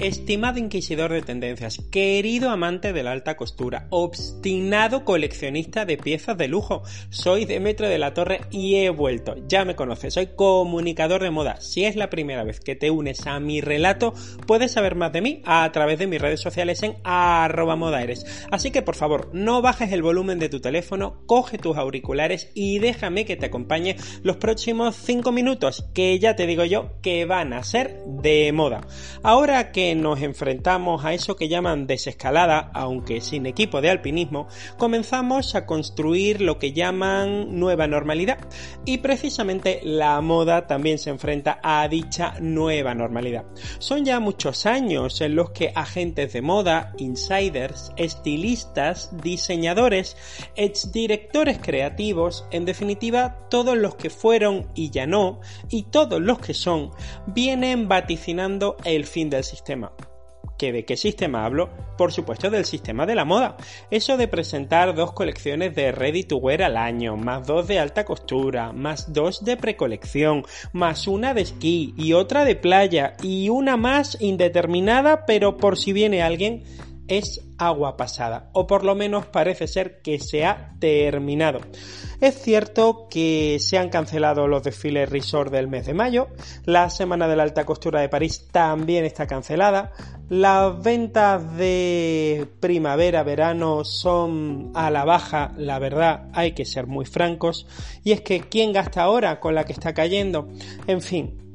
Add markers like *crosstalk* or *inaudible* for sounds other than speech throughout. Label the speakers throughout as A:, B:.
A: estimado inquisidor de tendencias, querido amante de la alta costura, obstinado coleccionista de piezas de lujo, soy Demetrio de la Torre y he vuelto, ya me conoces, soy comunicador de moda. Si es la primera vez que te unes a mi relato, puedes saber más de mí a través de mis redes sociales en arroba modaeres. Así que por favor, no bajes el volumen de tu teléfono, coge tus auriculares y déjame que te acompañe los próximos 5 minutos, que ya te digo yo que van a ser de moda. Ahora que nos enfrentamos a eso que llaman desescalada, aunque sin equipo de alpinismo, comenzamos a construir lo que llaman nueva normalidad. Y precisamente la moda también se enfrenta a dicha nueva normalidad. Son ya muchos años en los que agentes de moda, insiders, estilistas, diseñadores, exdirectores creativos, en definitiva todos los que fueron y ya no, y todos los que son, vienen vaticinando el fin del sistema. ¿Que ¿De qué sistema hablo? Por supuesto del sistema de la moda. Eso de presentar dos colecciones de ready to wear al año, más dos de alta costura, más dos de precolección, más una de esquí y otra de playa y una más indeterminada pero por si viene alguien es agua pasada, o por lo menos parece ser que se ha terminado. Es cierto que se han cancelado los desfiles resort del mes de mayo, la Semana de la Alta Costura de París también está cancelada, las ventas de primavera-verano son a la baja, la verdad hay que ser muy francos, y es que ¿quién gasta ahora con la que está cayendo? En fin,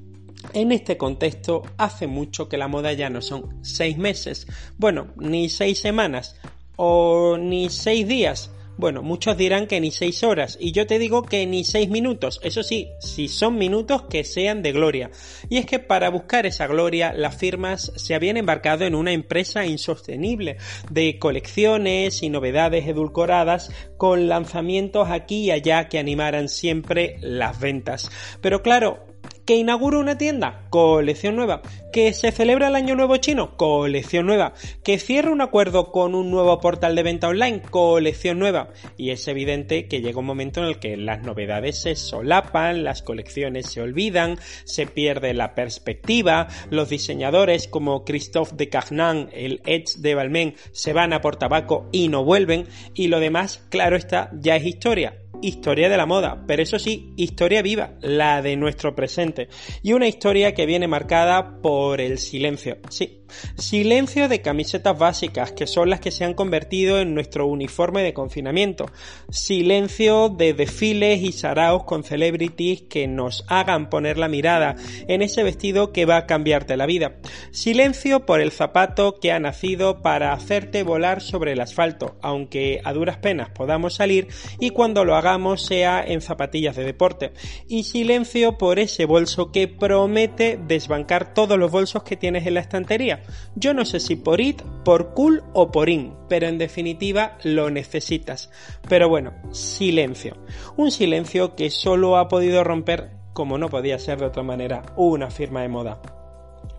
A: en este contexto, hace mucho que la moda ya no son seis meses, bueno, ni seis semanas o ni seis días. Bueno, muchos dirán que ni seis horas, y yo te digo que ni seis minutos. Eso sí, si son minutos que sean de gloria. Y es que para buscar esa gloria, las firmas se habían embarcado en una empresa insostenible de colecciones y novedades edulcoradas con lanzamientos aquí y allá que animaran siempre las ventas. Pero claro, que inaugura una tienda, colección nueva, que se celebra el año nuevo chino, colección nueva, que cierra un acuerdo con un nuevo portal de venta online, colección nueva. Y es evidente que llega un momento en el que las novedades se solapan, las colecciones se olvidan, se pierde la perspectiva, los diseñadores como Christophe de Carnan, el Edge de Balmain, se van a por tabaco y no vuelven, y lo demás, claro está, ya es historia historia de la moda, pero eso sí, historia viva, la de nuestro presente, y una historia que viene marcada por el silencio. Sí, Silencio de camisetas básicas, que son las que se han convertido en nuestro uniforme de confinamiento. Silencio de desfiles y saraos con celebrities que nos hagan poner la mirada en ese vestido que va a cambiarte la vida. Silencio por el zapato que ha nacido para hacerte volar sobre el asfalto, aunque a duras penas podamos salir y cuando lo hagamos sea en zapatillas de deporte. Y silencio por ese bolso que promete desbancar todos los bolsos que tienes en la estantería yo no sé si por it, por cool o por in, pero en definitiva lo necesitas. Pero bueno, silencio. Un silencio que solo ha podido romper, como no podía ser de otra manera, una firma de moda.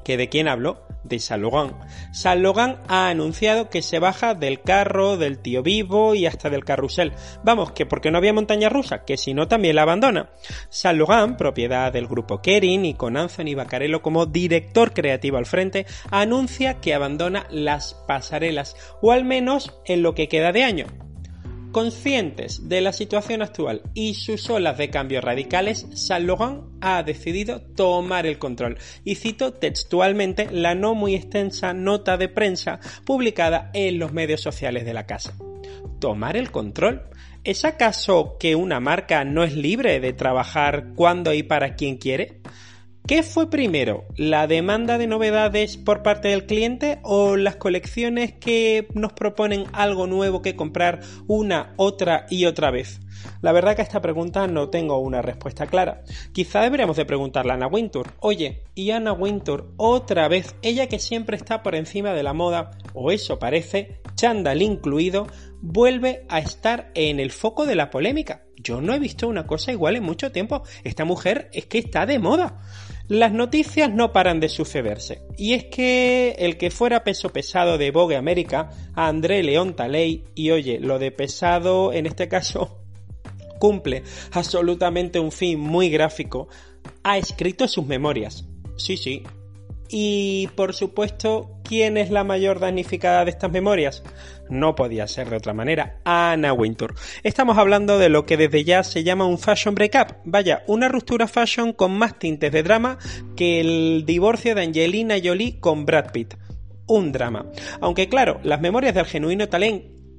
A: ¿Que de quién hablo? De Saint Laurent. Saint Laurent ha anunciado que se baja del carro, del tío vivo y hasta del carrusel. Vamos, que porque no había montaña rusa, que si no también la abandona. Saint Laurent, propiedad del grupo Kering y con Anthony Baccarello como director creativo al frente, anuncia que abandona las pasarelas, o al menos en lo que queda de año. Conscientes de la situación actual y sus olas de cambios radicales, Saint Laurent ha decidido tomar el control. Y cito textualmente la no muy extensa nota de prensa publicada en los medios sociales de la casa. ¿Tomar el control? ¿Es acaso que una marca no es libre de trabajar cuando y para quien quiere? ¿Qué fue primero? ¿La demanda de novedades por parte del cliente o las colecciones que nos proponen algo nuevo que comprar una, otra y otra vez? La verdad que a esta pregunta no tengo una respuesta clara. Quizá deberíamos de preguntarle a Anna Wintour. Oye, ¿y Anna Wintour otra vez, ella que siempre está por encima de la moda, o eso parece, chándal incluido, vuelve a estar en el foco de la polémica? Yo no he visto una cosa igual en mucho tiempo. Esta mujer es que está de moda. Las noticias no paran de sucederse, y es que el que fuera peso pesado de Vogue América, André León Taley, y oye, lo de pesado en este caso *laughs* cumple absolutamente un fin muy gráfico, ha escrito sus memorias. Sí, sí, Y por supuesto, ¿quién es la mayor damnificada de estas memorias? No podía ser de otra manera, Anna Wintour. Estamos hablando de lo que desde ya se llama un fashion breakup, vaya, una ruptura fashion con más tintes de drama que el divorcio de Angelina Jolie con Brad Pitt un drama. Aunque claro, las memorias del genuino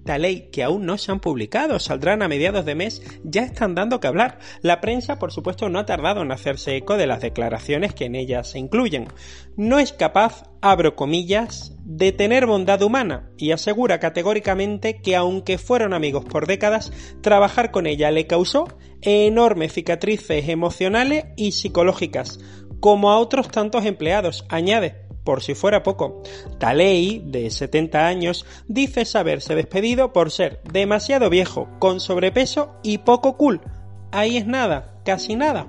A: talent ley que aún no se han publicado, saldrán a mediados de mes, ya están dando que hablar. La prensa, por supuesto, no ha tardado en hacerse eco de las declaraciones que en ellas se incluyen. No es capaz, abro comillas, de tener bondad humana y asegura categóricamente que aunque fueron amigos por décadas, trabajar con ella le causó enormes cicatrices emocionales y psicológicas, como a otros tantos empleados, añade por si fuera poco. Talei, de 70 años, dice saberse despedido por ser demasiado viejo, con sobrepeso y poco cool. Ahí es nada, casi nada.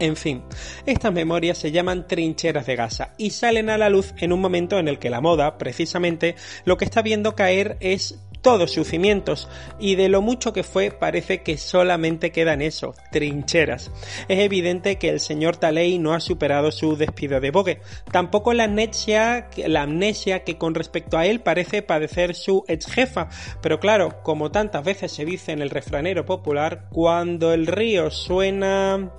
A: En fin, estas memorias se llaman trincheras de gasa y salen a la luz en un momento en el que la moda, precisamente, lo que está viendo caer es todos sus cimientos y de lo mucho que fue parece que solamente quedan eso, trincheras. Es evidente que el señor Taley no ha superado su despido de Vogue, tampoco la amnesia, la amnesia que con respecto a él parece padecer su ex jefa, pero claro, como tantas veces se dice en el refranero popular, cuando el río suena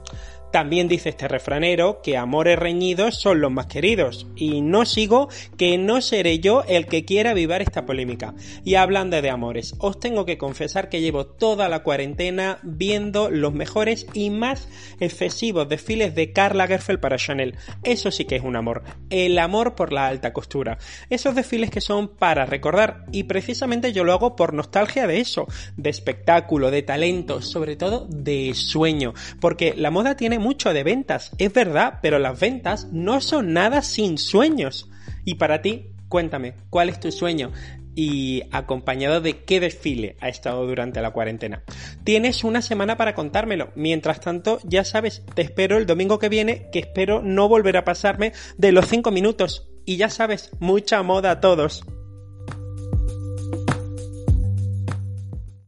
A: también dice este refranero que amores reñidos son los más queridos, y no sigo que no seré yo el que quiera avivar esta polémica. Y hablando de amores, os tengo que confesar que llevo toda la cuarentena viendo los mejores y más excesivos desfiles de Karl Lagerfeld para Chanel. Eso sí que es un amor, el amor por la alta costura. Esos desfiles que son para recordar, y precisamente yo lo hago por nostalgia de eso, de espectáculo, de talento, sobre todo de sueño, porque la moda tiene mucho de ventas, es verdad, pero las ventas no son nada sin sueños. Y para ti, cuéntame, ¿cuál es tu sueño? y acompañado de qué desfile ha estado durante la cuarentena. Tienes una semana para contármelo. Mientras tanto, ya sabes, te espero el domingo que viene, que espero no volver a pasarme de los 5 minutos. Y ya sabes, mucha moda a todos.